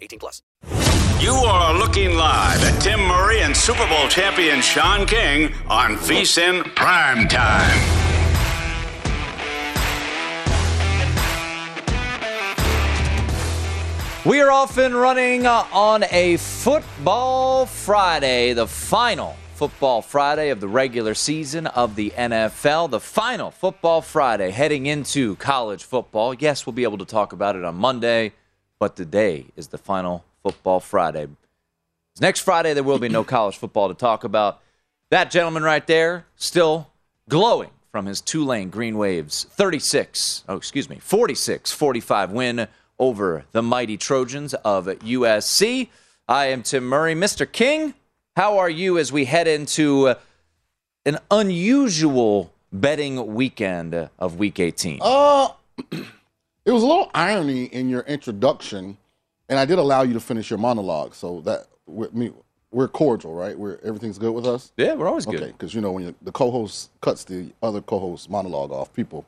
18 plus. You are looking live at Tim Murray and Super Bowl champion Sean King on VSIN Prime Time. We are off and running uh, on a football Friday, the final football Friday of the regular season of the NFL, the final football Friday heading into college football. Yes, we'll be able to talk about it on Monday, but today is the final football Friday. Next Friday, there will be no college football to talk about. That gentleman right there, still glowing from his Tulane Green Waves 36, oh, excuse me, 46 45 win over the mighty Trojans of USC. I am Tim Murray. Mr. King, how are you as we head into an unusual betting weekend of Week 18? Uh, it was a little irony in your introduction, and I did allow you to finish your monologue, so that with me, we're cordial, right? We're everything's good with us. Yeah, we're always good. Okay, because you know when the co-host cuts the other co-host monologue off, people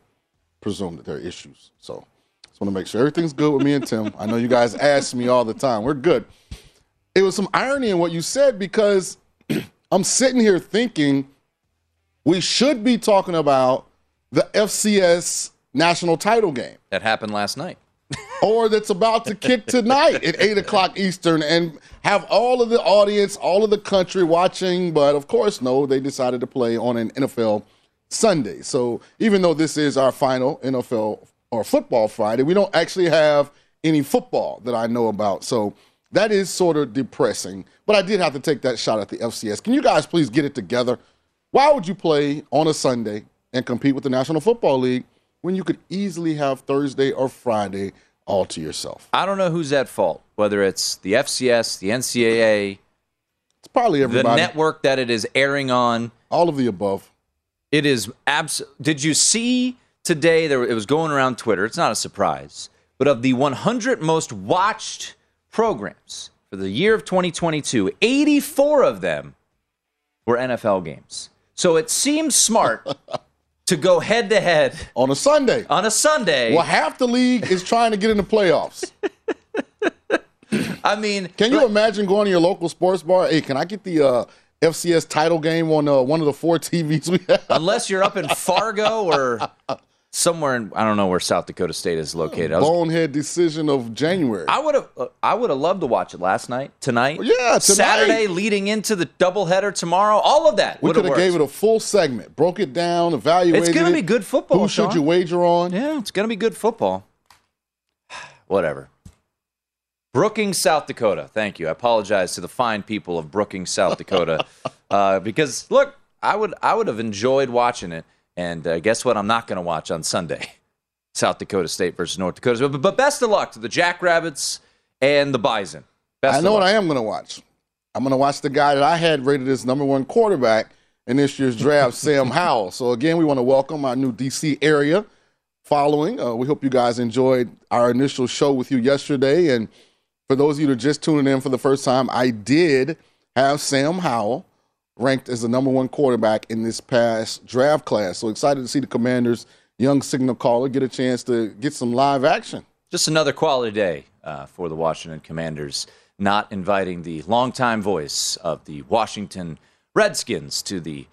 presume that there are issues. So just want to make sure everything's good with me and Tim. I know you guys ask me all the time. We're good. It was some irony in what you said because I'm sitting here thinking we should be talking about the FCS national title game That happened last night. or that's about to kick tonight at 8 o'clock Eastern and have all of the audience, all of the country watching. But of course, no, they decided to play on an NFL Sunday. So even though this is our final NFL or football Friday, we don't actually have any football that I know about. So that is sort of depressing. But I did have to take that shot at the FCS. Can you guys please get it together? Why would you play on a Sunday and compete with the National Football League when you could easily have Thursday or Friday all to yourself? I don't know who's at fault, whether it's the FCS, the NCAA, It's probably everybody. the network that it is airing on. All of the above. It is abs. Did you see today? There, it was going around Twitter. It's not a surprise, but of the 100 most watched programs for the year of 2022, 84 of them were NFL games. So it seems smart to go head to head on a Sunday. On a Sunday. Well, half the league is trying to get in the playoffs. I mean, can you imagine going to your local sports bar? Hey, can I get the uh, FCS title game on uh, one of the four TVs we have? Unless you're up in Fargo or somewhere in I don't know where South Dakota State is located. Was- Bonehead decision of January. I would have uh, I would have loved to watch it last night, tonight. Yeah, tonight. Saturday leading into the doubleheader tomorrow. All of that we could have gave it a full segment, broke it down, evaluated. It's going to be good football. Who should you wager on? Yeah, it's going to be good football. Whatever. Brookings, South Dakota. Thank you. I apologize to the fine people of Brookings, South Dakota, uh, because look, I would I would have enjoyed watching it, and uh, guess what? I'm not going to watch on Sunday. South Dakota State versus North Dakota. But, but best of luck to the Jackrabbits and the Bison. Best I know what I am going to watch. I'm going to watch the guy that I had rated as number one quarterback in this year's draft, Sam Howell. So again, we want to welcome our new DC area following. Uh, we hope you guys enjoyed our initial show with you yesterday. And for those of you that are just tuning in for the first time, I did have Sam Howell ranked as the number one quarterback in this past draft class. So excited to see the Commanders' young signal caller get a chance to get some live action. Just another quality day uh, for the Washington Commanders, not inviting the longtime voice of the Washington Redskins to the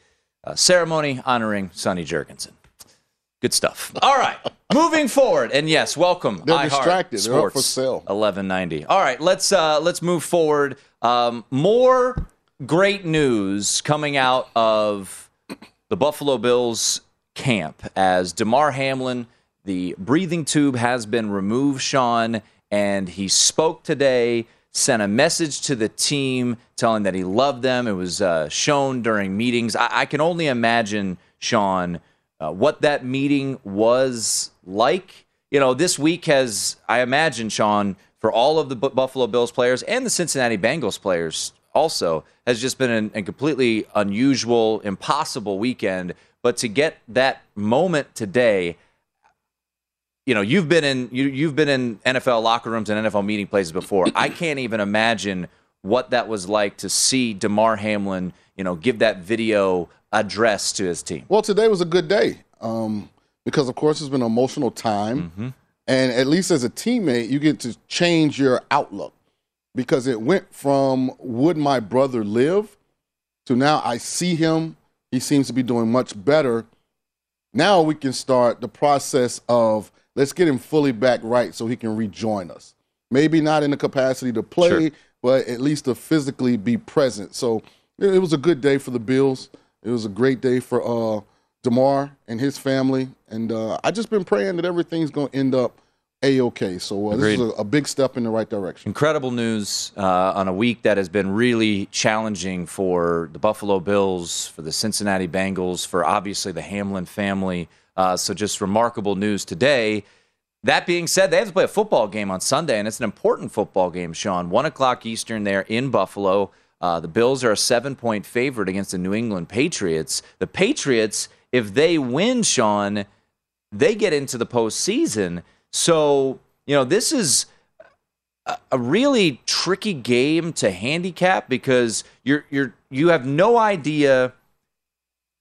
uh, ceremony honoring Sonny Jurgensen. Good stuff. All right, moving forward, and yes, welcome. They're iHeart distracted. They're up Sports for sale. 1190. All right, let's uh, let's move forward. Um, more great news coming out of the Buffalo Bills camp as Damar Hamlin, the breathing tube has been removed, Sean, and he spoke today, sent a message to the team telling that he loved them. It was uh, shown during meetings. I, I can only imagine, Sean, uh, what that meeting was like. You know, this week has, I imagine, Sean, for all of the Bu- Buffalo Bills players and the Cincinnati Bengals players also, has just been an, a completely unusual, impossible weekend. But to get that moment today, you know, you've been in you, you've been in NFL locker rooms and NFL meeting places before. I can't even imagine what that was like to see Damar Hamlin, you know, give that video address to his team. Well, today was a good day um, because, of course, it's been an emotional time. And at least as a teammate, you get to change your outlook because it went from would my brother live to now I see him. He seems to be doing much better. Now we can start the process of let's get him fully back right so he can rejoin us. Maybe not in the capacity to play, Sure. but at least to physically be present. So it, was a good day for the Bills. It was a great day for uh, Damar and his family, and uh, I just been praying that everything's going to end up a okay. So uh, this is a, a big step in the right direction. Incredible news uh, on a week that has been really challenging for the Buffalo Bills, for the Cincinnati Bengals, for obviously the Hamlin family. Uh, so just remarkable news today. That being said, they have to play a football game on Sunday, and it's an important football game, Sean. One o'clock Eastern there in Buffalo. Uh, the Bills are a seven point favorite against the New England Patriots. The Patriots, if they win, Sean, they get into the postseason. So, you know, this is a- really tricky game to handicap because you're you're you have no idea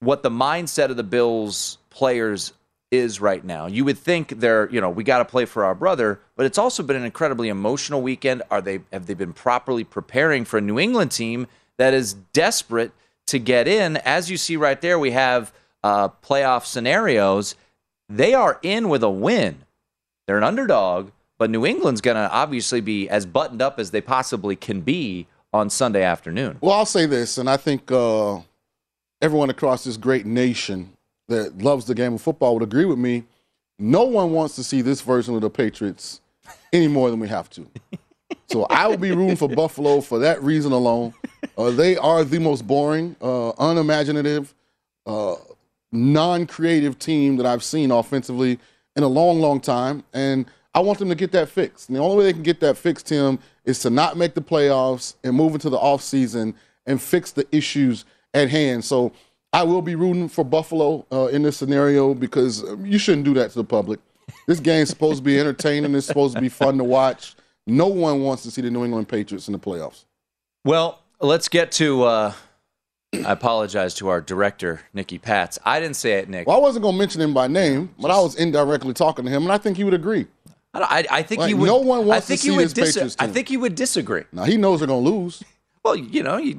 what the mindset of the Bills players is right now. You would think they're, you know, we got to play for our brother, but it's also been an incredibly emotional weekend. Are they have they been properly preparing for a New England team that is desperate to get in? As you see right there, we have uh, playoff scenarios. They are in with a win. They're an underdog, but New England's going to obviously be as buttoned up as they possibly can be on Sunday afternoon. Well, I'll say this, and I think uh, everyone across this great nation that loves the game of football would agree with me. No one wants to see this version of the Patriots any more than we have to. So I will be rooting for Buffalo for that reason alone. Uh, they are the most boring, uh, unimaginative, uh, non-creative team that I've seen offensively in a long, long time, and I want them to get that fixed. And the only way they can get that fixed, Tim, is to not make the playoffs and move into the offseason and fix the issues at hand. So I will be rooting for Buffalo uh, in this scenario because uh, you shouldn't do that to the public. This game's supposed to be entertaining. It's supposed to be fun to watch. No one wants to see the New England Patriots in the playoffs. Well, let's get to. Uh, I apologize to our director, Nikki Pats. I didn't say it, Nick. Well, I wasn't going to mention him by name, but I was indirectly talking to him, and I think he would agree. I, I- I think Like, you would. no one wants I to see you would this Patriots I think he would disagree. Now, he knows they're going to lose. Well, you know, you,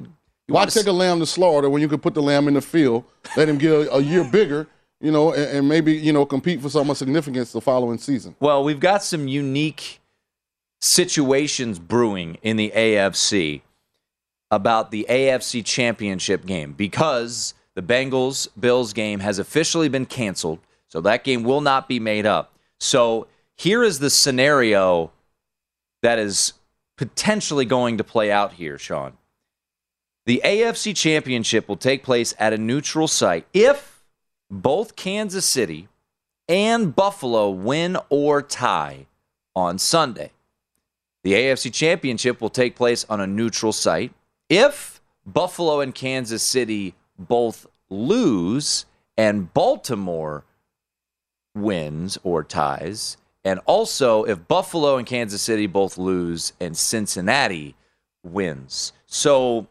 you Why take a lamb to slaughter when you could put the lamb in the field, let him get a, a year bigger, you know, and, and maybe, you know, compete for some of significance the following season? Well, we've got some unique situations brewing in the AFC about the AFC Championship game because the Bengals Bills game has officially been canceled. So that game will not be made up. So here is the scenario that is potentially going to play out here, Sean. The AFC Championship will take place at a neutral site if both Kansas City and Buffalo win or tie on Sunday. The AFC Championship will take place on a neutral site if Buffalo and Kansas City both lose and Baltimore wins or ties, and also if Buffalo and Kansas City both lose and Cincinnati wins. So,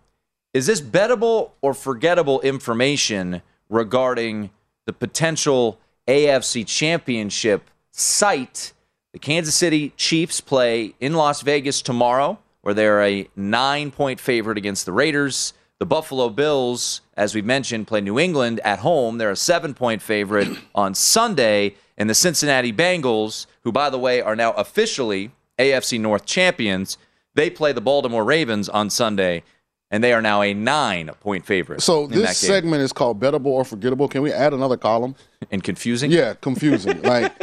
is this bettable or forgettable information regarding the potential AFC Championship site? The Kansas City Chiefs play in Las Vegas tomorrow, where they're a nine point favorite against the Raiders. The Buffalo Bills, as we mentioned, play New England at home. They're a seven point favorite on Sunday. And the Cincinnati Bengals, who, by the way, are now officially AFC North champions, they play the Baltimore Ravens on Sunday, and they are now a nine point favorite. So in this that game. segment is called Bettable or Forgettable. Can we add another column? and confusing? Yeah, confusing. like,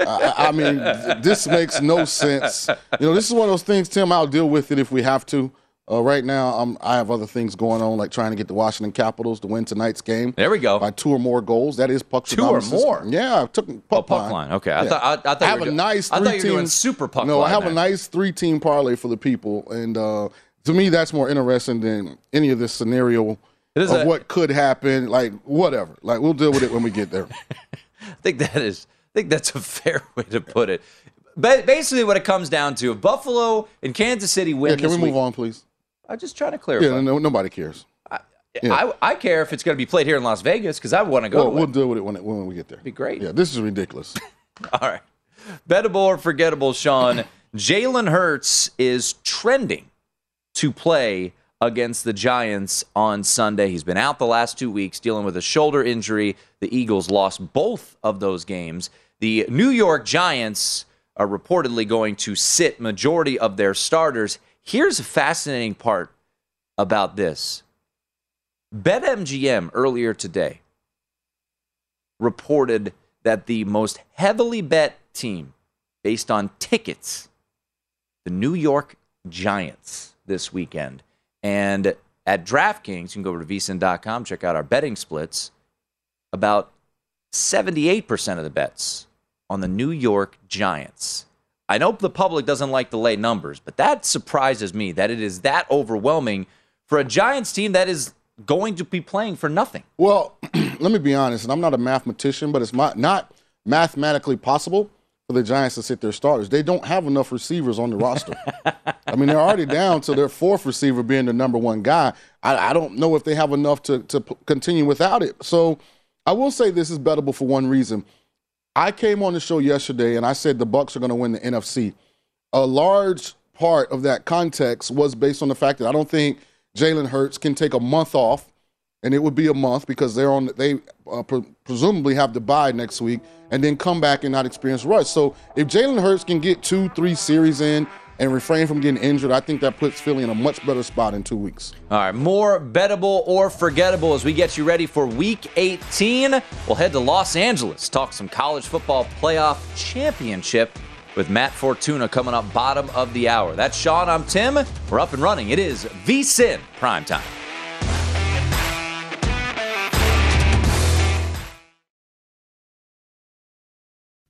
I, I mean, this makes no sense. You know, this is one of those things, Tim. I'll deal with it if we have to. Uh, right now, I'm, I have other things going on, like trying to get the Washington Capitals to win tonight's game. There we go. By two or more goals. That is puck Two or more? Yeah, I took puck, Oh, puck line. Okay. I Yeah. thought- I- I thought I have a do- nice I thought you were doing team- super puck No, I have there. a nice three team parlay for the people, and uh, to me, that's more interesting than any of this scenario It is of a- what could happen. Like whatever. Like we'll deal with it when we get there. I think that is. I think that's a fair way to put it. But basically, what it comes down to: if Buffalo and Kansas City win yeah, can we move week, on, please? I'm just trying to clarify. Yeah, no, nobody cares. yeah. I, I care if it's going to be played here in Las Vegas because I want to go. Well, we'll deal with it when, it when we get there. Be great. Yeah, this is ridiculous. All right. Bettable or forgettable, Sean. Jalen Hurts is trending to play against the Giants on Sunday. He's been out the last two weeks dealing with a shoulder injury. The Eagles lost both of those games. The New York Giants are reportedly going to sit majority of their starters. Here's a fascinating part about this. BetMGM earlier today reported that the most heavily bet team based on tickets, the New York Giants this weekend. And at DraftKings, you can go over to vsin.com, check out our betting splits. About 78% of the bets on the New York Giants. I know the public doesn't like to lay numbers, but that surprises me that it is that overwhelming for a Giants team that is going to be playing for nothing. Well, let me be honest, and I'm not a mathematician, but it's not mathematically possible for the Giants to sit their starters. They don't have enough receivers on the roster. I mean, they're already down to their fourth receiver being the number one guy. I, I don't know if they have enough to, to p- continue without it. So I will say this is bettable for one reason. I came on the show yesterday and I said the Bucs are going to win the NFC. A large part of that context was based on the fact that I don't think Jalen Hurts can take a month off, and it would be a month because they're on. They uh, pre- presumably have to buy next week, and then come back and not experience rush. So if Jalen Hurts can get two, three series in and refrain from getting injured, I think that puts Philly in a much better spot in two weeks. All right, more bettable or forgettable as we get you ready for week 18. We'll head to Los Angeles, talk some college football playoff championship with Matt Fortuna coming up bottom of the hour. That's Sean, I'm Tim. We're up and running. It is VSIN prime time.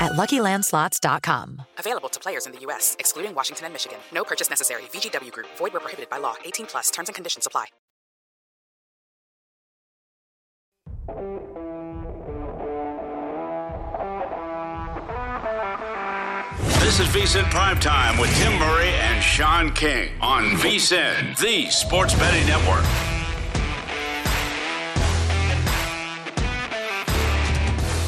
at luckylandslots.com. Available to players in the U.S., excluding Washington and Michigan. No purchase necessary. VGW Group, void where prohibited by law. 18 plus terms and conditions apply. This is VSIN Primetime with Tim Murray and Sean King on VSIN, the sports betting network.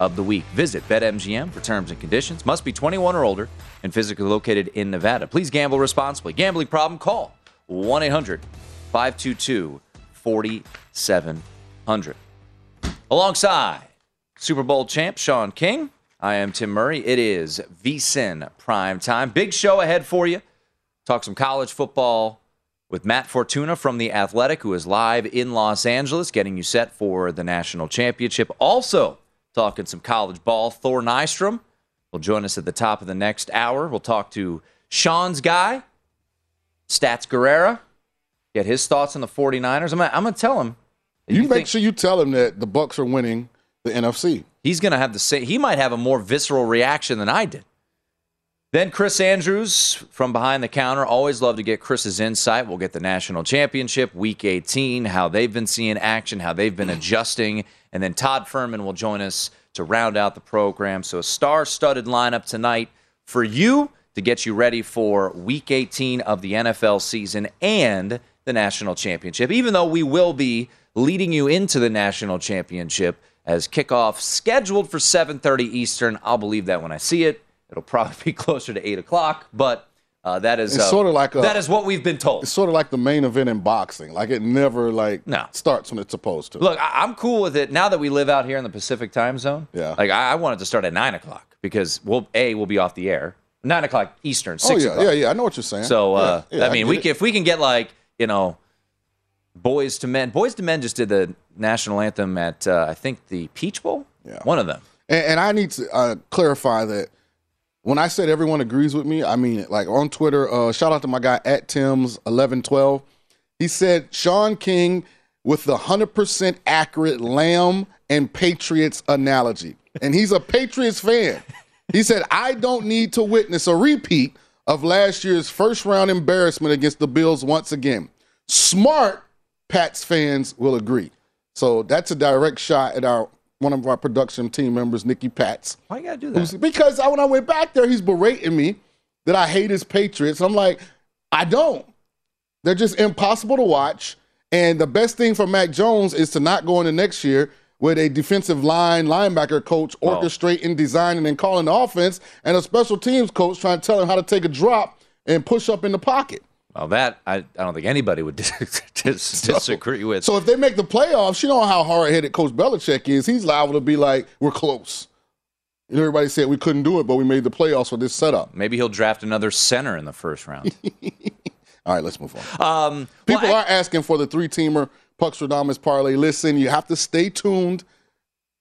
of the week. Visit BetMGM for terms and conditions. Must be 21 or older and physically located in Nevada. Please gamble responsibly. Gambling problem? Call 1 800 522 4700. Alongside Super Bowl champ Sean King, I am Tim Murray. It is VSIN prime time. Big show ahead for you. Talk some college football with Matt Fortuna from The Athletic, who is live in Los Angeles, getting you set for the national championship. Also, talking some college ball. Thor Nystrom will join us at the top of the next hour. We'll talk to Sean's guy, Stats Guerrera, get his thoughts on the 49ers. I'm gonna, I'm gonna tell him. You, make sure you tell him that the Bucs are winning the NFC. He's gonna have the same. He might have a more visceral reaction than I did. Then Chris Andrews from behind the counter. Always love to get Chris's insight. We'll get the national championship, week 18, how they've been seeing action, how they've been adjusting. And then Todd Fuhrman will join us to round out the program. So a star studded lineup tonight for you to get you ready for week 18 of the NFL season and the national championship. Even though we will be leading you into the national championship as kickoff scheduled for 7:30 Eastern. I'll believe that when I see it. It'll probably be closer to eight o'clock, but uh, that is uh, sort of like a- that is what we've been told. It's sort of like the main event in boxing. Like it never like No. starts when it's supposed to. Look, I- I'm cool with it now that we live out here in the Pacific time zone. Yeah. Like I, I want it to start at nine o'clock because we'll a we'll be off the air nine o'clock Eastern. oh Six yeah, o'clock. yeah, yeah. I know what you're saying. So uh, Yeah, yeah, I mean, get we can, if we can get like you know, boys to men. Boys to men just did the national anthem at uh, I think the Peach Bowl. Yeah. One of them. And, and I need to uh, clarify that when I said everyone agrees with me, I mean it. Like on Twitter, uh, shout out to my guy at Tim's eleven twelve. He said Sean King with the hundred percent accurate Lamb and Patriots analogy, and he's a Patriots fan. He said I don't need to witness a repeat of last year's first round embarrassment against the Bills once again. Smart Pats fans will agree. So that's a direct shot at our one of our production team members, Nikki Pats. Why you gotta do Who's- that? Because I, when I went back there, he's berating me that I hate his Patriots. I'm like, I don't. They're just impossible to watch. And the best thing for Mac Jones is to not go into next year with a defensive line linebacker coach orchestrating, designing, and calling the offense, and a special teams coach trying to tell him how to take a drop and push up in the pocket. Well, that I, I don't think anybody would dis- dis- disagree with. So if they make the playoffs, you know how hard headed Coach Belichick is. He's liable to be like, "We're close." And everybody said we couldn't do it, but we made the playoffs with this setup. Maybe he'll draft another center in the first round. All right, let's move on. Um, People well, I- are asking for the three-teamer Puckstradamus parlay. Listen, you have to stay tuned.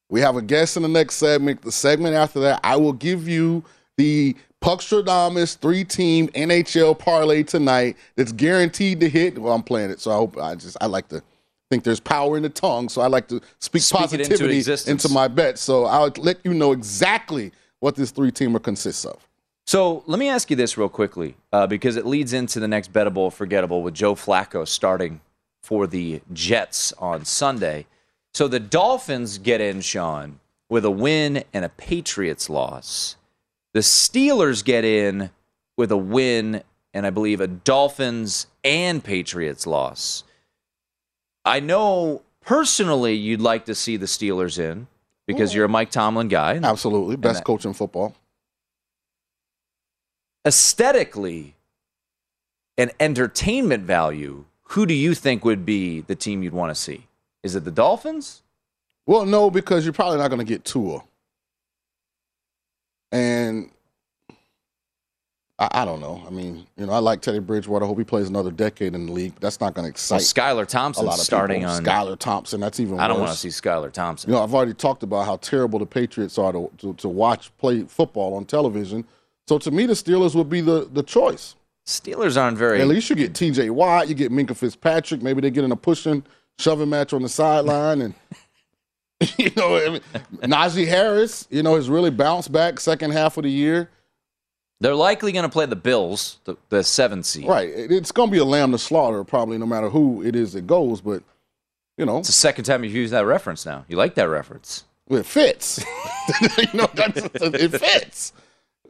We have a guest in the next segment. The segment after that, I will give you the Puckstradamus three-team NHL parlay tonight. That's guaranteed to hit. Well, I'm playing it, so I hope I just I like to think there's power in the tongue, so I like to speak Speak it into positivity into my bet. So I'll let you know exactly what this three teamer consists of. So let me ask you this real quickly, uh, because it leads into the next bettable, forgettable with Joe Flacco starting for the Jets on Sunday. So the Dolphins get in, Sean, with a win and a Patriots loss. The Steelers get in with a win and I believe a Dolphins and Patriots loss. I know personally you'd like to see the Steelers in because you're a Mike Tomlin guy. Absolutely. Best coach in football. aesthetically and entertainment value, who do you think would be the team you'd want to see? Is it the Dolphins? Well, no, because you're probably not going to get Tua. And I, I don't know. I mean, you know, I like Teddy Bridgewater. I hope he plays another decade in the league. That's not going to excite Well, Skylar a Thompson lot of starting people. on. Skylar Thompson. That's even. Worse. I don't want to see Skylar Thompson. You know, I've already talked about how terrible the Patriots are to, to, to watch play football on television. So to me, the Steelers would be the, the choice. Steelers aren't very. At least you get T.J. Watt, you get Minkah Fitzpatrick. Maybe they get in a pushing, shoving match on the sideline, and you know, I mean, Najee Harris. You know, has really bounced back second half of the year. They're likely going to play the Bills, the, the seven seed. Right, it's going to be a lamb to slaughter, probably no matter who it is that goes. But you know, It's the second time you've used that reference now. You like that reference. it fits. you know, that's, it fits.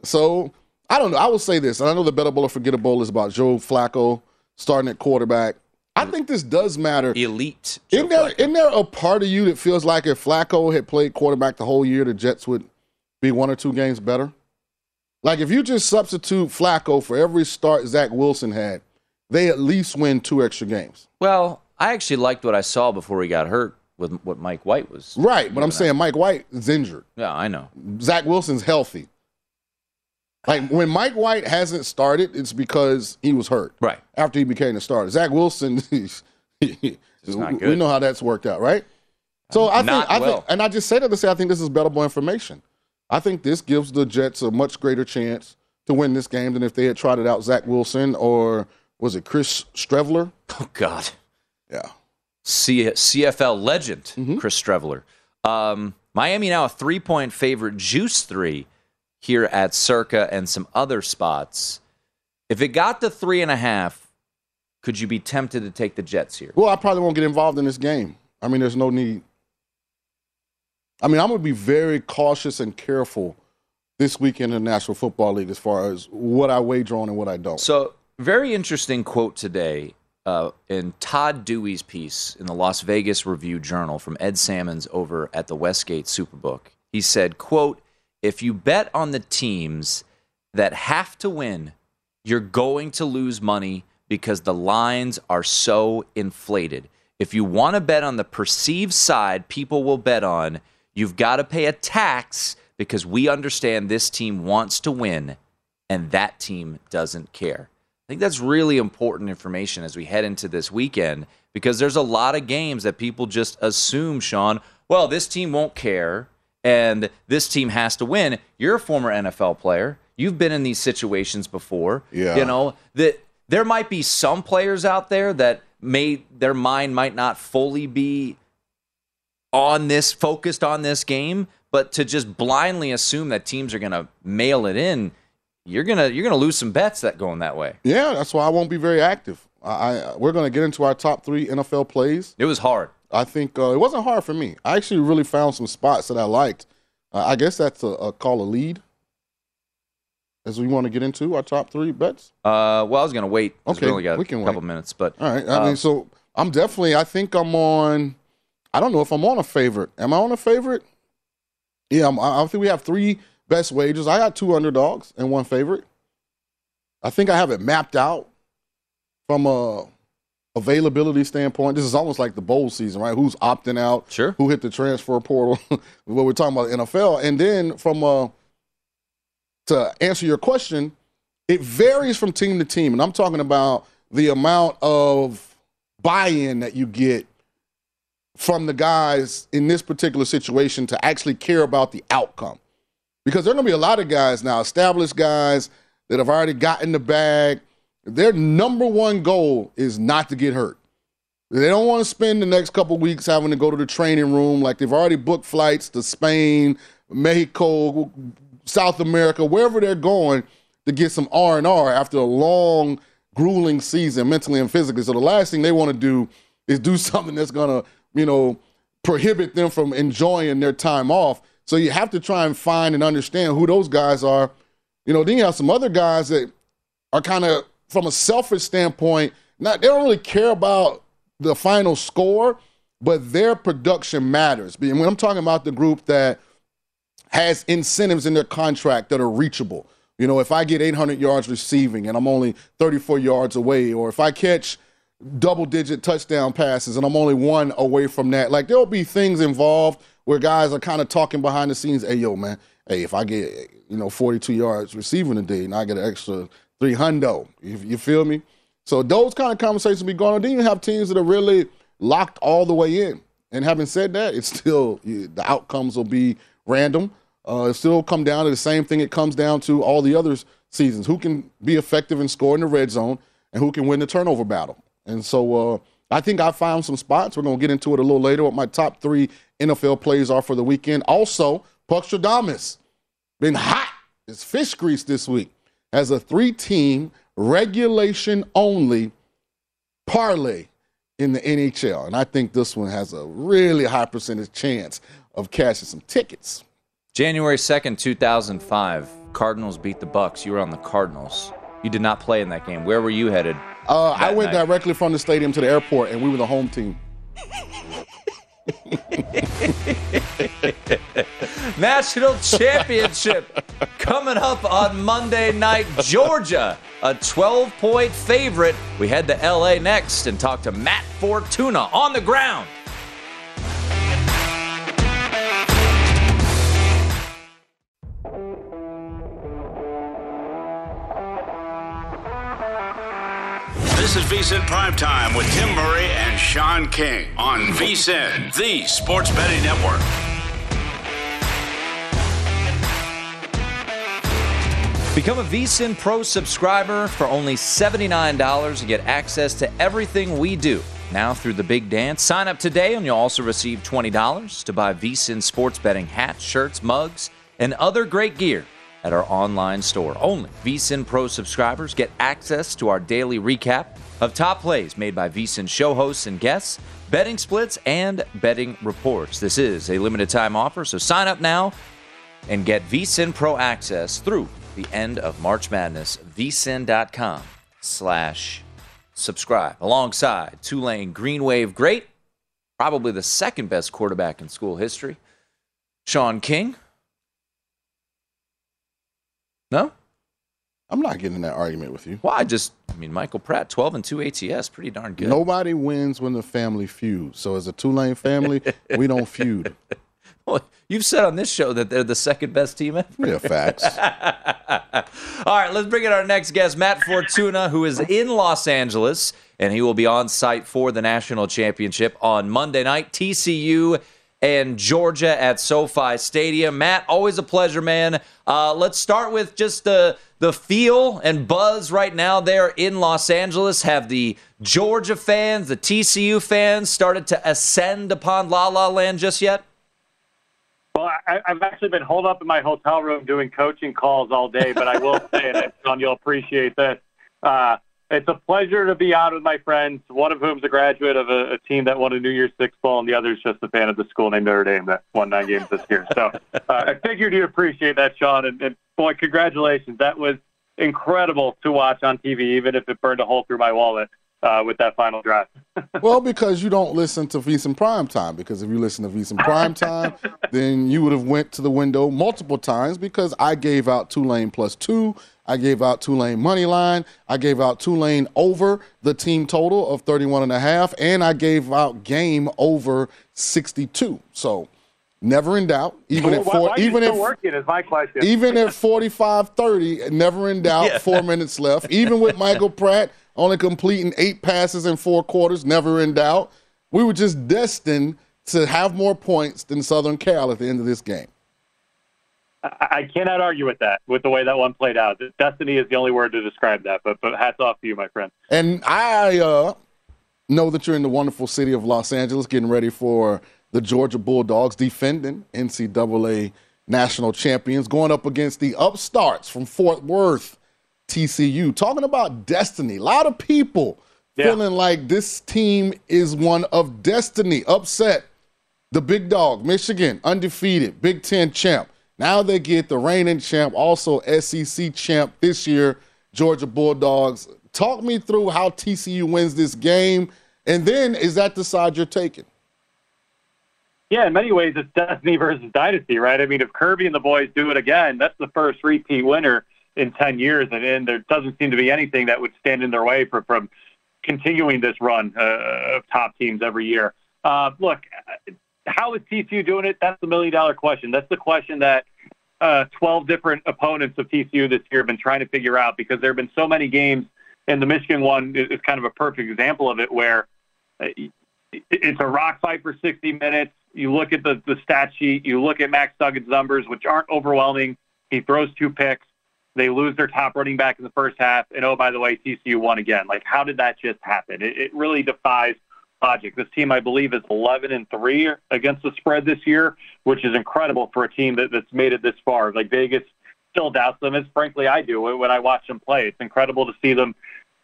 So I don't know. I will say this, and I know the bettable or forgettable is about Joe Flacco starting at quarterback. I think this does matter. Elite. Isn't there, isn't there a part of you that feels like if Flacco had played quarterback the whole year, the Jets would be one or two games better? Like if you just substitute Flacco for every start Zach Wilson had, they at least win two extra games. Well, I actually liked what I saw before he got hurt with what Mike White was. Right, but I'm giving saying Mike White is injured. Yeah, I know. Zach Wilson's healthy. Like when Mike White hasn't started, it's because he was hurt. Right. After he became the starter. Zach Wilson, we know how that's worked out, right? So I think, Not I well. think, and I just say that to say I think this is bettable information. I think this gives the Jets a much greater chance to win this game than if they had trotted out Zach Wilson or was it Chris Streveler? Oh, God. Yeah. C- CFL legend, Mm-hmm. Chris Streveler. Um, Miami now a three point favorite, juice three here at Circa and some other spots. If it got to three and a half, could you be tempted to take the Jets here? Well, I probably won't get involved in this game. I mean, there's no need. I mean, I'm going to be very cautious and careful this weekend in the National Football League as far as what I wager on and what I don't. So, very interesting quote today uh, in Todd Dewey's piece in the Las Vegas Review Journal from Ed Salmons over at the Westgate Superbook. He said, "quote If you bet on the teams that have to win, you're going to lose money because the lines are so inflated. If you want to bet on the perceived side people will bet on, you've got to pay a tax because we understand this team wants to win and that team doesn't care. I think that's really important information as we head into this weekend because there's a lot of games that people just assume, Sean, well, this team won't care and this team has to win. You're a former NFL player. You've been in these situations before. Yeah. You know, that there might be some players out there that may their mind might not fully be on this focused on this game, but to just blindly assume that teams are going to mail it in, you're gonna you're gonna lose some bets that going that way. yeah, that's why I won't be very active. I, I We're going to get into our top three NFL plays. It was hard. I think uh, it wasn't hard for me. I actually really found some spots that I liked. Uh, I guess that's a, a call a lead. As we want to get into our top three bets. Uh, well, I was gonna wait. Okay, we only got we can a couple wait. minutes, but All right. I uh, mean, so I'm definitely. I think I'm on. I don't know if I'm on a favorite. Am I on a favorite? Yeah, I'm, I I think we have three best wagers. I got two underdogs and one favorite. I think I have it mapped out from a availability standpoint. This is almost like the bowl season, right? Who's opting out? Sure. Who hit the transfer portal? what we're talking about the NFL, and then from a to answer your question, it varies from team to team. And I'm talking about the amount of buy in that you get from the guys in this particular situation to actually care about the outcome. Because there are going to be a lot of guys now, established guys that have already gotten the bag. Their number one goal is not to get hurt. They don't want to spend the next couple weeks having to go to the training room. Like they've already booked flights to Spain, Mexico, South America, wherever they're going to get some R and R after a long, grueling season, mentally and physically. So the last thing they want to do is do something that's gonna, you know, prohibit them from enjoying their time off. So you have to try and find and understand who those guys are. You know, then you have some other guys that are kind of from a selfish standpoint, not they don't really care about the final score, but their production matters. And when I'm talking about the group that has incentives in their contract that are reachable. You know, if I get 800 yards receiving and I'm only 34 yards away, or if I catch double digit touchdown passes and I'm only one away from that, like there'll be things involved where guys are kind of talking behind the scenes. Hey, yo, man, hey, if I get, you know, 42 yards receiving today and I get an extra three hundo, you, you feel me? So those kind of conversations be going on. Then you have teams that are really locked all the way in. And having said that, it's still the outcomes will be random. Uh, it still come down to the same thing it comes down to all the other seasons. Who can be effective and score in the red zone and who can win the turnover battle. And so uh, I think I found some spots. We're to get into it a little later what my top three NFL plays are for the weekend. Also, Puckstradamus been hot as fish grease this week as a three-team regulation only parlay in the NHL. And I think this one has a really high percentage chance of cashing some tickets. January 2nd, 2005, Cardinals beat the Bucs. You were on the Cardinals. You did not play in that game. Where were you headed? Uh, I went night? directly from the stadium to the airport, and we were the home team. National Championship coming up on Monday night. Georgia, a 12 point favorite. We head to LA next and talk to Matt Fortuna on the ground. This is VSIN Primetime with Tim Murray and Sean King on VSIN, the sports betting network. Become a VSIN Pro subscriber for only $79 and get access to everything we do. Now through the big dance. Sign up today and you'll also receive $20 to buy VSIN sports betting hats, shirts, mugs, and other great gear at our online store. Only VSIN Pro subscribers get access to our daily recap of top plays made by VSIN show hosts and guests, betting splits, and betting reports. This is a limited time offer, so sign up now and get VSIN Pro access through the end of March Madness. VSIN.com slash subscribe. Alongside Tulane Green Wave great, probably the second best quarterback in school history, Sean King. No? I'm not getting in that argument with you. Well, I just, I mean, Michael Pratt, 12 and 2 ATS, pretty darn good. Nobody wins when the family feuds. So as a Tulane family, we don't feud. Well, you've said on this show that they're the second best team ever. Yeah, facts. All right, let's bring in our next guest, Matt Fortuna, who is in Los Angeles, and he will be on site for the national championship on Monday night. TCU and Georgia at SoFi Stadium. Matt, always a pleasure, man. Uh, let's start with just the the feel and buzz right now there in Los Angeles. Have the Georgia fans, the TCU fans, started to ascend upon La La Land just yet? Well, I, I've actually been holed up in my hotel room doing coaching calls all day, but I will say, and John, you'll appreciate this. Uh, it's a pleasure to be out with my friends, one of whom's a graduate of a, a, team that won a New Year's Six bowl, and the other is just a fan of the school named Notre Dame that won nine games this year. So uh, I figured you'd appreciate that, Sean. And, and boy, congratulations. That was incredible to watch on TV, even if it burned a hole through my wallet. Uh, with that final drive. well, because you don't listen to VSIN Prime Time. Because if you listen to VSIN Prime Time, then you would have went to the window multiple times because I gave out Tulane plus two I gave out Tulane money line. I gave out Tulane over the team total of 31 and a half, and I gave out game over 62. So never in doubt. Even well, at four, why even at working is my question. Even at 45-30, never in doubt. Yeah. Four minutes left. Even with Michael Pratt only completing eight passes in four quarters, never in doubt. We were just destined to have more points than Southern Cal at the end of this game. I cannot argue with that, with the way that one played out. Destiny is the only word to describe that, but, but hats off to you, my friend. And I uh, know that you're in the wonderful city of Los Angeles getting ready for the Georgia Bulldogs, defending NCAA national champions, going up against the upstarts from Fort Worth, TCU. Talking about destiny. A lot of people yeah. feeling like this team is one of destiny. Upset the big dog, Michigan, undefeated, Big Ten champ. Now they get the reigning champ, also SEC champ this year, Georgia Bulldogs. Talk me through how TCU wins this game, and then is that the side you're taking? Yeah, in many ways, it's destiny versus dynasty, right? I mean, if Kirby and the boys do it again, that's the first repeat winner in 10 years, and, and there doesn't seem to be anything that would stand in their way for, from continuing this run uh, of top teams every year. Uh, look, how is TCU doing it? That's the million dollar question. That's the question that uh, 12 different opponents of TCU this year have been trying to figure out because there have been so many games, and the Michigan one is kind of a perfect example of it where uh, it's a rock fight for 60 minutes you look at the, the stat sheet, you look at Max Duggan's numbers, which aren't overwhelming. He throws two picks. They lose their top running back in the first half. And oh, by the way, TCU won again. Like, how did that just happen? It, it really defies logic. This team, I believe, is 11 and 3 against the spread this year, which is incredible for a team that, that's made it this far. Like, Vegas still doubts them, as frankly I do when I watch them play. It's incredible to see them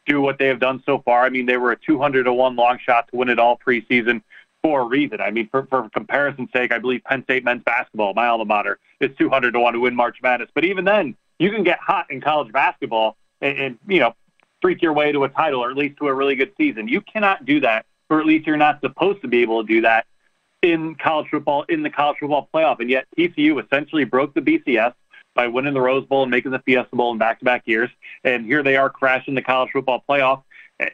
do what they have done so far. I mean, they were a 200 to 1 long shot to win it all preseason for a reason. I mean, for, for comparison's sake, I believe Penn State men's basketball, my alma mater, is 200 to 1 to win March Madness. But even then, you can get hot in college basketball and, and you know, freak your way to a title or at least to a really good season. You cannot do that, or at least you're not supposed to be able to do that in college football, in the college football playoff. And yet TCU essentially broke the BCS by winning the Rose Bowl and making the Fiesta Bowl in back-to-back years. And here they are crashing the college football playoff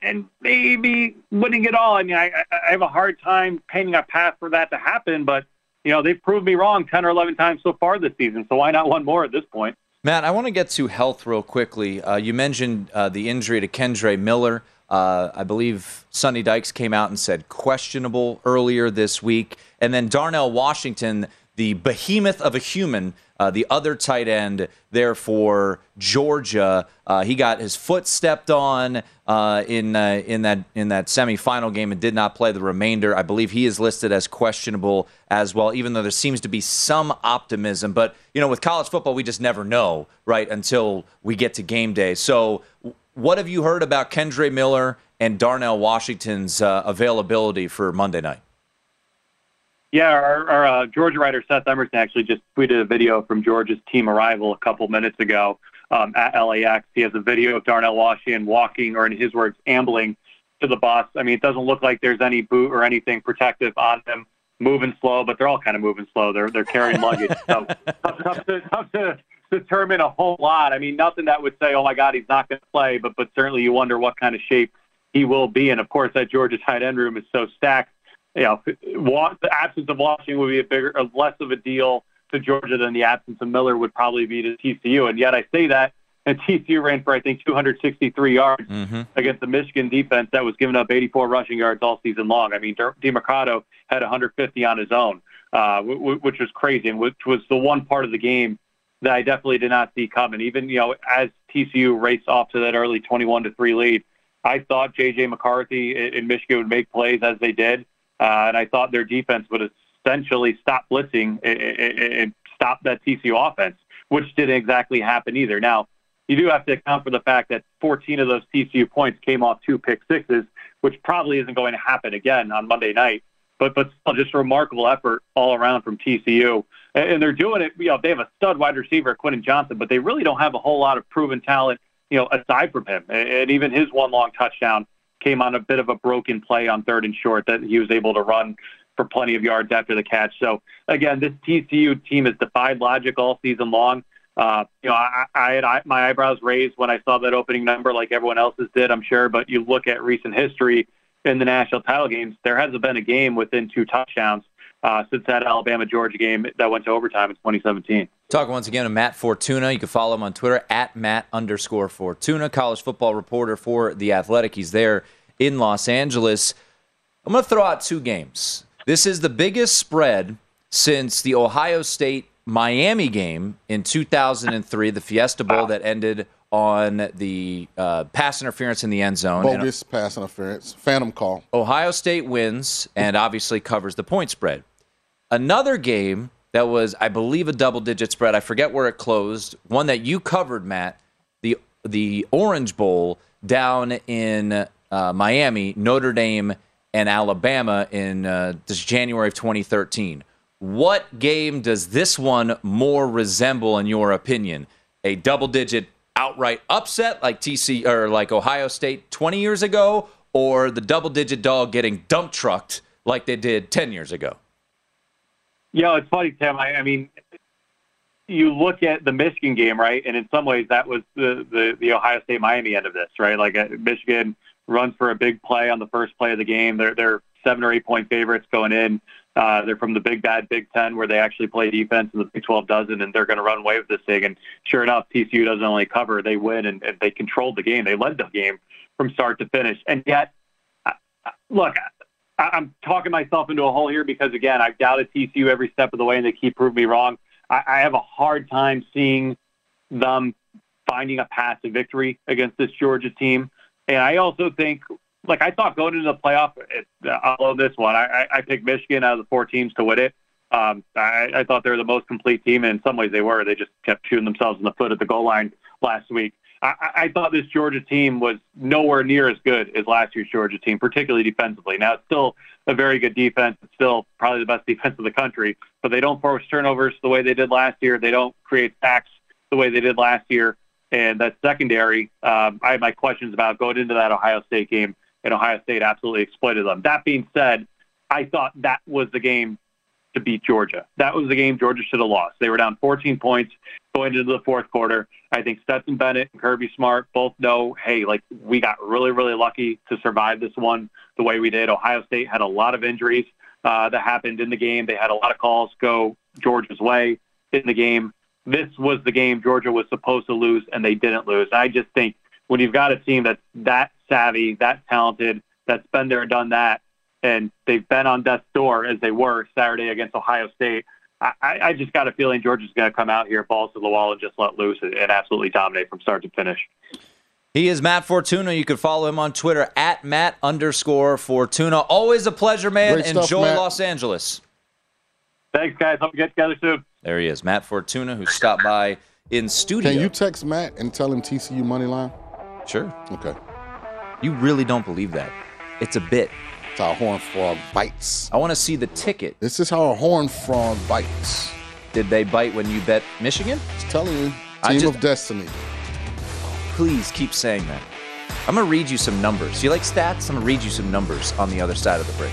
and maybe winning it all. I mean, I, I have a hard time painting a path for that to happen, but you know they've proved me wrong ten or eleven times so far this season. So why not one more at this point? Matt, I want to get to health real quickly. Uh, you mentioned uh, the injury to Kendre Miller. Uh, I believe Sonny Dykes came out and said questionable earlier this week, and then Darnell Washington, the behemoth of a human, uh, the other tight end there for Georgia, uh, he got his foot stepped on uh, in uh, in that in that semifinal game and did not play the remainder. I believe he is listed as questionable as well, even though there seems to be some optimism. But you know, with college football, we just never know, right, until we get to game day. So, what have you heard about Kendre Miller and Darnell Washington's uh, availability for Monday night? Yeah, our, our uh, Georgia writer Seth Emerson actually just tweeted a video from Georgia's team arrival a couple minutes ago um, at LAX. He has a video of Darnell Washington walking, or in his words, ambling to the bus. I mean, it doesn't look like there's any boot or anything protective on them. Moving slow, but they're all kind of moving slow. They're they're carrying luggage. So tough, tough, to, tough to determine a whole lot. I mean, nothing that would say, "Oh my God, he's not going to play," but but certainly you wonder what kind of shape he will be. And of course, that Georgia tight end room is so stacked you know, the absence of Washington would be a bigger, a less of a deal to Georgia than the absence of Miller would probably be to TCU. And yet I say that, and TCU ran for I think 263 yards mm-hmm. against the Michigan defense that was giving up 84 rushing yards all season long. I mean, Demercado had 150 on his own, uh, which was crazy, and which was the one part of the game that I definitely did not see coming. Even you know, as TCU raced off to that early 21 to three lead, I thought JJ McCarthy in Michigan would make plays as they did. Uh, and I thought their defense would essentially stop blitzing and, stop that TCU offense, which didn't exactly happen either. Now, you do have to account for the fact that 14 of those TCU points came off two pick sixes, which probably isn't going to happen again on Monday night. But but still, just a remarkable effort all around from TCU, and, they're doing it. You know, they have a stud wide receiver, Quentin Johnston, but they really don't have a whole lot of proven talent. You know, aside from him, and even his one long touchdown came on a bit of a broken play on third and short that he was able to run for plenty of yards after the catch. So again, this TCU team has defied logic all season long. Uh, you know, I, I had I, my eyebrows raised when I saw that opening number, like everyone else's did, I'm sure. But you look at recent history in the national title games, there hasn't been a game within two touchdowns uh, since that Alabama Georgia game that went to overtime in 2017. Talking once again to Matt Fortuna. You can follow him on Twitter at Matt underscore Fortuna, college football reporter for The Athletic. He's there in Los Angeles. I'm going to throw out two games. This is the biggest spread since the Ohio State Miami game in 2003, the Fiesta Bowl that ended on the uh, pass interference in the end zone. And pass interference. Phantom call. Ohio State wins and obviously covers the point spread. Another game that was, I believe, a double digit spread. I forget where it closed. One that you covered, Matt, the the Orange Bowl down in uh, Miami, Notre Dame and Alabama in uh, this January of 2013. What game does this one more resemble, in your opinion? A double digit outright upset like TC or like Ohio State 20 years ago, or the double digit dog getting dump trucked like they did 10 years ago? Yeah, it's funny, Tim. I, I mean, you look at the Michigan game, right? And in some ways, that was the the, the Ohio State Miami end of this, right? Like uh, Michigan runs for a big play on the first play of the game. They're they're seven or eight point favorites going in. Uh, they're from the Big Bad Big Ten, where they actually play defense, and the Big 12 doesn't, and they're going to run away with this thing. And sure enough, TCU doesn't only cover; they win, and, and they controlled the game. They led the game from start to finish. And yet, look, I, I'm talking myself into a hole here because again, I've doubted TCU every step of the way, and they keep proving me wrong. I, I have a hard time seeing them finding a path to victory against this Georgia team. And I also think, like I thought going into the playoff, it, I'll own this one. I, I, picked Michigan out of the four teams to win it. Um, I, I thought they were the most complete team, and in some ways they were. They just kept shooting themselves in the foot at the goal line last week. I, I thought this Georgia team was nowhere near as good as last year's Georgia team, particularly defensively. Now it's still a very good defense. It's still probably the best defense in the country, but they don't force turnovers the way they did last year. They don't create sacks the way they did last year. And that secondary, um, I had my questions about going into that Ohio State game, and Ohio State absolutely exploited them. That being said, I thought that was the game to beat Georgia. That was the game Georgia should have lost. They were down 14 points going into the fourth quarter. I think Stetson Bennett and Kirby Smart both know, hey, like we got really, really lucky to survive this one the way we did. Ohio State had a lot of injuries uh, that happened in the game. They had a lot of calls go Georgia's way in the game. This was the game Georgia was supposed to lose, and they didn't lose. I just think when you've got a team that's that savvy, that talented, that's been there, and done that, and they've been on death's door as they were Saturday against Ohio State. I, I just got a feeling Georgia's going to come out here, balls to the wall, and just let loose and, and absolutely dominate from start to finish. He is Matt Fortuna. You can follow him on Twitter at Matt underscore Fortuna. Always a pleasure, man. Great stuff, Enjoy Matt. Los Angeles. Thanks, guys. Hope we get together soon. There he is, Matt Fortuna, who stopped by in studio. Can you text Matt and tell him TCU money line? Sure. Okay. You really don't believe that? It's a bit. It's how a horn frog bites. I want to see the ticket. This is how a horn frog bites. Did they bite when you bet Michigan? It's telling you, I team just- of destiny. Please keep saying that. I'm going to read you some numbers. You like stats? I'm going to read you some numbers on the other side of the break.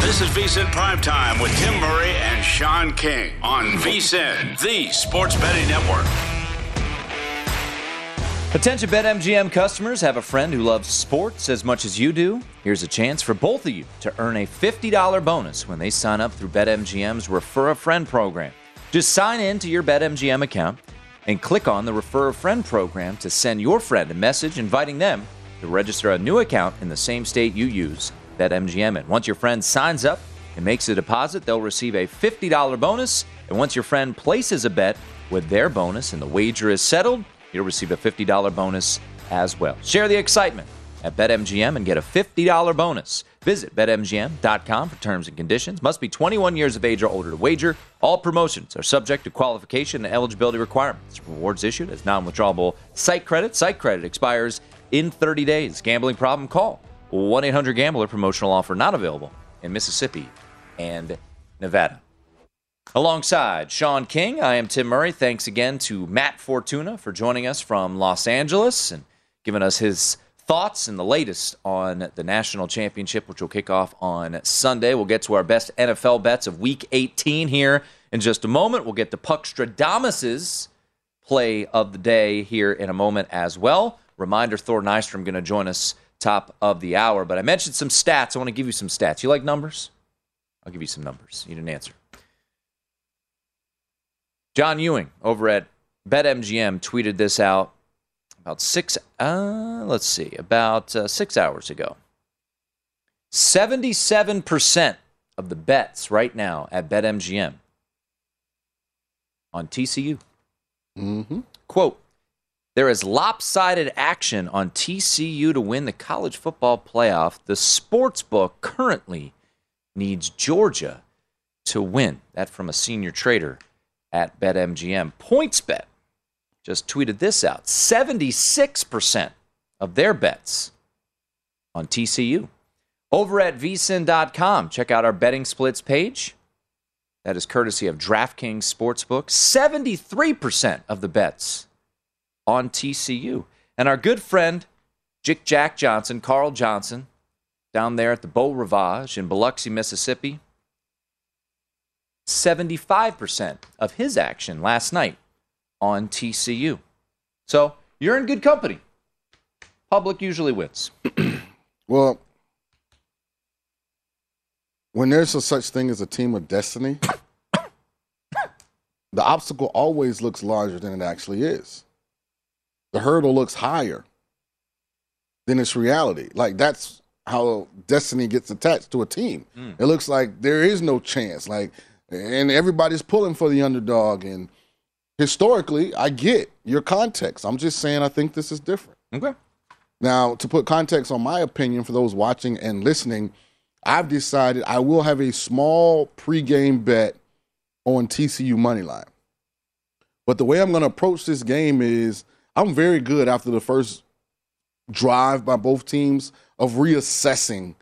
This is VSIN Primetime with Tim Murray and Sean King on VSIN, the sports betting network. Attention BetMGM customers have a friend who loves sports as much as you do. Here's a chance for both of you to earn a $50 bonus when they sign up through BetMGM's Refer a Friend program. Just sign in to your BetMGM account and click on the Refer a Friend program to send your friend a message inviting them to register a new account in the same state you use BetMGM in. Once your friend signs up and makes a deposit, they'll receive a $50 bonus. And once your friend places a bet with their bonus and the wager is settled, you'll receive a $50 bonus as well. Share the excitement at BetMGM and get a $50 bonus. Visit BetMGM.com for terms and conditions. Must be 21 years of age or older to wager. All promotions are subject to qualification and eligibility requirements. Rewards issued as non withdrawable site credit. Site credit expires in 30 days. Gambling problem? Call 1 800 Gambler. Promotional offer not available in Mississippi and Nevada. Alongside Sean King, I am Tim Murray. Thanks again to Matt Fortuna for joining us from Los Angeles and giving us his thoughts and the latest on the national championship, which will kick off on Sunday. We'll get to our best NFL bets of Week 18 here in just a moment. We'll get to Puck Stradamus's play of the day here in a moment as well. Reminder: Thor Nystrom going to join us top of the hour. But I mentioned some stats. I want to give you some stats. You like numbers? I'll give you some numbers. You didn't answer. John Ewing over at BetMGM tweeted this out about six, uh, let's see, about uh, six hours ago. 77% of the bets right now at BetMGM on TCU. Mm-hmm. Quote, there is lopsided action on TCU to win the college football playoff. The sports book currently needs Georgia to win. That from a senior trader at BetMGM. PointsBet just tweeted this out 76% of their bets on TCU. Over at vsin.com, check out our betting splits page. That is courtesy of DraftKings Sportsbook. 73% of the bets on TCU. And our good friend, Jick Jack Johnson, Carl Johnson, down there at the Beau Rivage in Biloxi, Mississippi. 75% of his action last night on TCU. So you're in good company. Public usually wins. well, when there's a such thing as a team of destiny, the obstacle always looks larger than it actually is. The hurdle looks higher than its reality. Like that's how destiny gets attached to a team. Mm. It looks like there is no chance. Like, and everybody's pulling for the underdog. And historically, I get your context. I'm just saying I think this is different. Okay. Now, to put context on my opinion for those watching and listening, I've decided I will have a small pregame bet on TCU money line. But the way I'm going to approach this game is I'm very good after the first drive by both teams of reassessing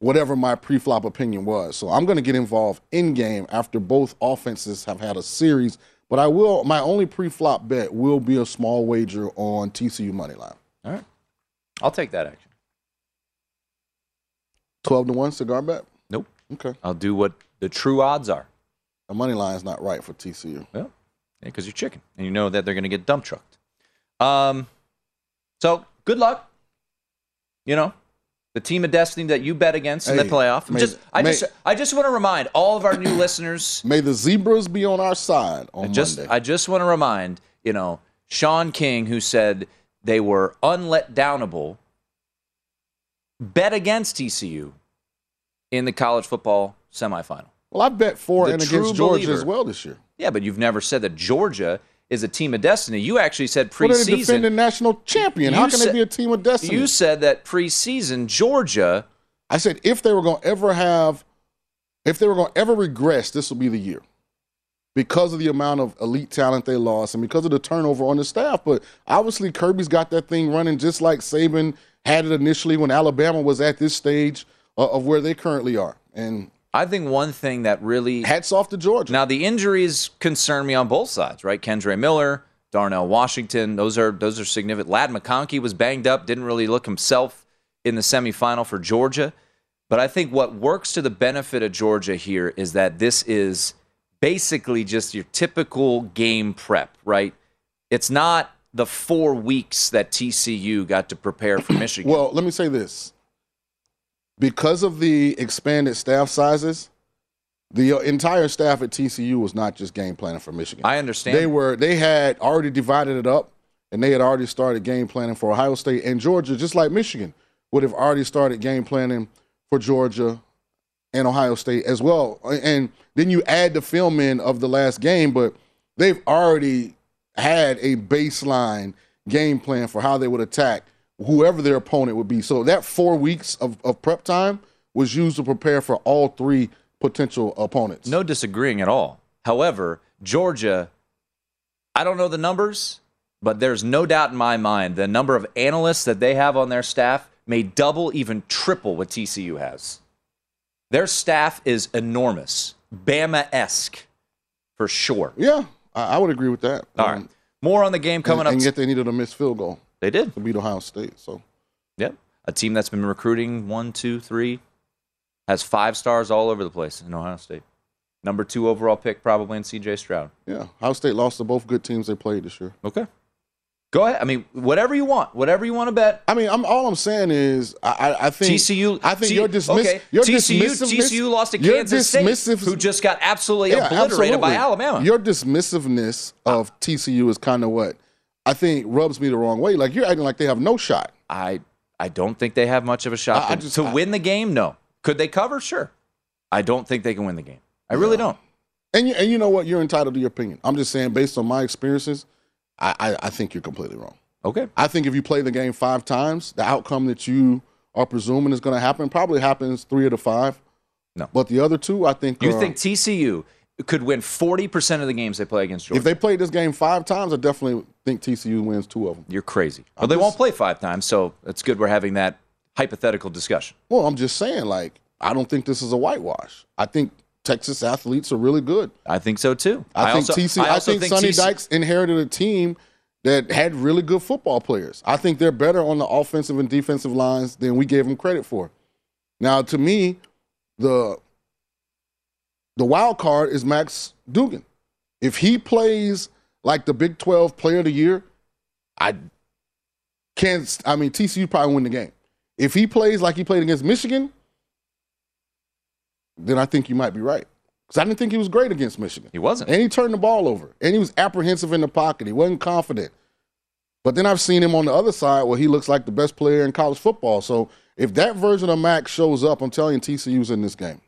whatever my pre-flop opinion was. So I'm going to get involved in game after both offenses have had a series. But I will. My only pre-flop bet will be a small wager on TCU money line. All right, I'll take that action. Twelve to one cigar bet. Nope. Okay. I'll do what the true odds are. The money line is not right for TCU. Well, because yeah, you're chicken and you know that they're going to get dump trucked. Um, so good luck. You know, the team of destiny that you bet against hey, in the playoff. May, just, I may, just, I just want to remind all of our new listeners. May the zebras be on our side on I just, Monday. I just want to remind you know Sean King, who said they were unlet downable, bet against TCU in the college football semifinal. Well, I bet four The and against Georgia believer. as well this year. Yeah, but you've never said that Georgia is a team of destiny. You actually said Well, they're the defending national champion. How can said- they be a team of destiny? You said that preseason Georgia. I said if they were going to ever have, if they were going to ever regress, this will be the year. Because of the amount of elite talent they lost and because of the turnover on the staff. But obviously, Kirby's got that thing running just like Saban had it initially when Alabama was at this stage uh, of where they currently are. And I think one thing that really hats off to Georgia. Now the injuries concern me on both sides, right? Kendre Miller, Darnell Washington, those are those are significant. Ladd McConkey was banged up, didn't really look himself in the semifinal for Georgia. But I think what works to the benefit of Georgia here is that this is basically just your typical game prep, right? It's not the four weeks that TCU got to prepare for Michigan. Well, let me say this. Because of the expanded staff sizes, the uh, entire staff at TCU was not just game planning for Michigan. I understand. They were they had already divided it up and they had already started game planning for Ohio State and Georgia just like Michigan would have already started game planning for Georgia and Ohio State as well. And then you add the film in of the last game, but they've already had a baseline game plan for how they would attack whoever their opponent would be. So that four weeks of, of prep time was used to prepare for all three potential opponents. No disagreeing at all. However, Georgia, I don't know the numbers, but there's no doubt in my mind the number of analysts that they have on their staff may double, even triple what TCU has. Their staff is enormous, Bama esque, for sure. Yeah, I, would agree with that. All right. Um, More on the game coming and, up. And yet they needed a missed field goal. They did to beat Ohio State. So Yep. A team that's been recruiting one, two, three, has five stars all over the place in Ohio State. Number two overall pick, probably in CJ Stroud. yeah, Ohio State lost to both good teams they played this year. Okay. Go ahead. I mean, whatever you want, whatever you want to bet. I mean, I'm all I'm saying is I, I, think TCU. I think T- you're dismiss. Okay. Your TCU. dismissiveness- TCU lost to Kansas State, who just got absolutely Yeah, obliterated by. Alabama. Your dismissiveness of TCU is kind of what I think rubs me the wrong way. Like you're acting like they have no shot. I I don't think they have much of a shot I- I to, just- to I- win the game. No. Could they cover? Sure. I don't think they can win the game. I really don't. And you, and you know what? You're entitled to your opinion. I'm just saying, based on my experiences, I, I, I think you're completely wrong. Okay. I think if you play the game five times, the outcome that you are presuming is going to happen probably happens three of the five. No. But the other two, I think. You are- think TCU could win 40% of the games they play against Georgia? if they played this game five times, I definitely think TCU wins two of them. You're crazy. Well, they just- won't play five times, so it's good we're having that hypothetical discussion. Well, I'm just saying, like, I don't think this is a whitewash. I think Texas athletes are really good. I think so too. I, think also, TC. I, also think, Sonny TC Dykes inherited a team that had really good football players. I think they're better on the offensive and defensive lines than we gave them credit for. Now, to me, the the wild card is Max Duggan. If he plays like the Big 12 Player of the Year, I can't. I mean, TCU probably win the game. If he plays like he played against Michigan, then I think you might be right. Because I didn't think he was great against Michigan. He wasn't. And he turned the ball over. And he was apprehensive in the pocket. He wasn't confident. But then I've seen him on the other side where he looks like the best player in college football. So if that version of Max shows up, I'm telling you, TCU's in this game.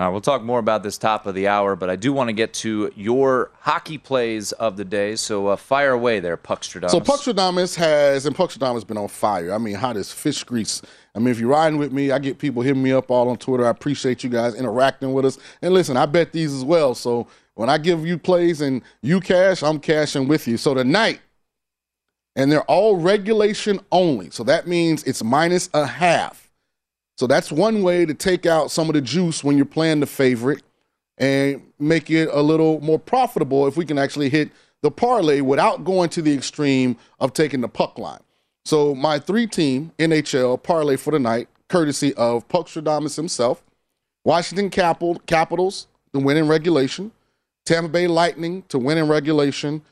Right, we'll talk more about this top of the hour, but I do want to get to your hockey plays of the day. So uh, fire away there, Puckstradamus. So Puckstradamus has, and Puckstradamus been on fire. I mean, hot as fish grease. I mean, if you're riding with me, I get people hitting me up all on Twitter. I appreciate you guys interacting with us. And listen, I bet these as well. So when I give you plays and you cash, I'm cashing with you. So tonight, and they're all regulation only. So that means it's minus a half. So that's one way to take out some of the juice when you're playing the favorite and make it a little more profitable if we can actually hit the parlay without going to the extreme of taking the puck line. So my three team NHL parlay for the night, courtesy of Puckstradamus himself, Washington Capital, Capitals to win in regulation, Tampa Bay Lightning to win in regulation,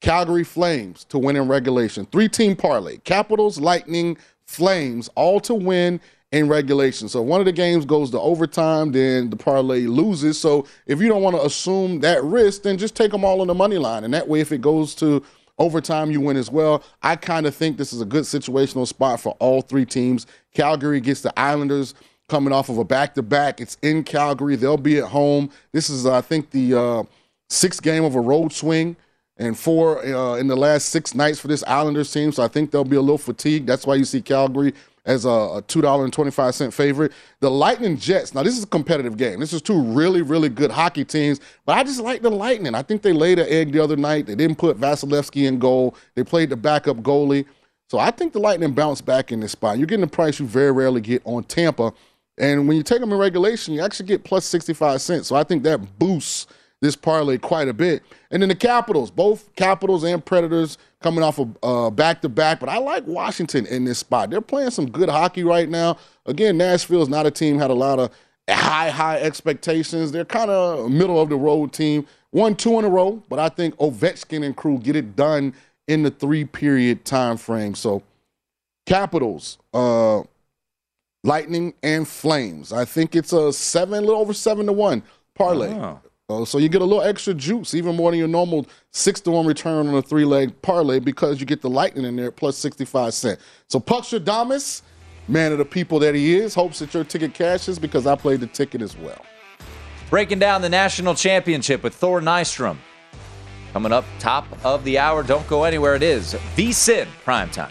Calgary Flames to win in regulation. Three team parlay, Capitals, Lightning, Flames, all to win in regulation. So one of the games goes to overtime, then the parlay loses. So if you don't want to assume that risk, then just take them all on the money line. And that way, if it goes to overtime, you win as well. I kind of think this is a good situational spot for all three teams. Calgary gets the Islanders coming off of a back to back. It's in Calgary. They'll be at home. This is, I think, the uh, sixth game of a road swing and four uh, in the last six nights for this Islanders team. So I think they'll be a little fatigued. That's why you see Calgary as a, a $2.25 favorite. The Lightning Jets, now this is a competitive game. This is two really, really good hockey teams, but I just like the Lightning. I think they laid an egg the other night. They didn't put Vasilevskiy in goal, they played the backup goalie. So I think the Lightning bounce back in this spot. You're getting a price you very rarely get on Tampa. And when you take them in regulation, you actually get plus 65 cents. So I think that boosts this parlay quite a bit. And then the Capitals, both Capitals and Predators coming off of back to back. But I like Washington in this spot. They're playing some good hockey right now. Again, Nashville is not a team had a lot of high, high expectations. They're kind of middle of the road team. Won two in a row, but I think Ovechkin and crew get it done in the three period time frame. So Capitals, uh, Lightning, and Flames. I think it's a seven, a little over seven to one parlay. Oh. Uh, so you get a little extra juice, even more than your normal six to one return on a three leg parlay because you get the lightning in there plus 65 cents. So Puckstradamus, man of the people that he is, hopes that your ticket cashes because I played the ticket as well. Breaking down the national championship with Thor Nystrom. Coming up top of the hour. Don't go anywhere. It is V VSIN primetime.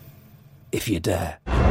if you dare.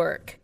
work.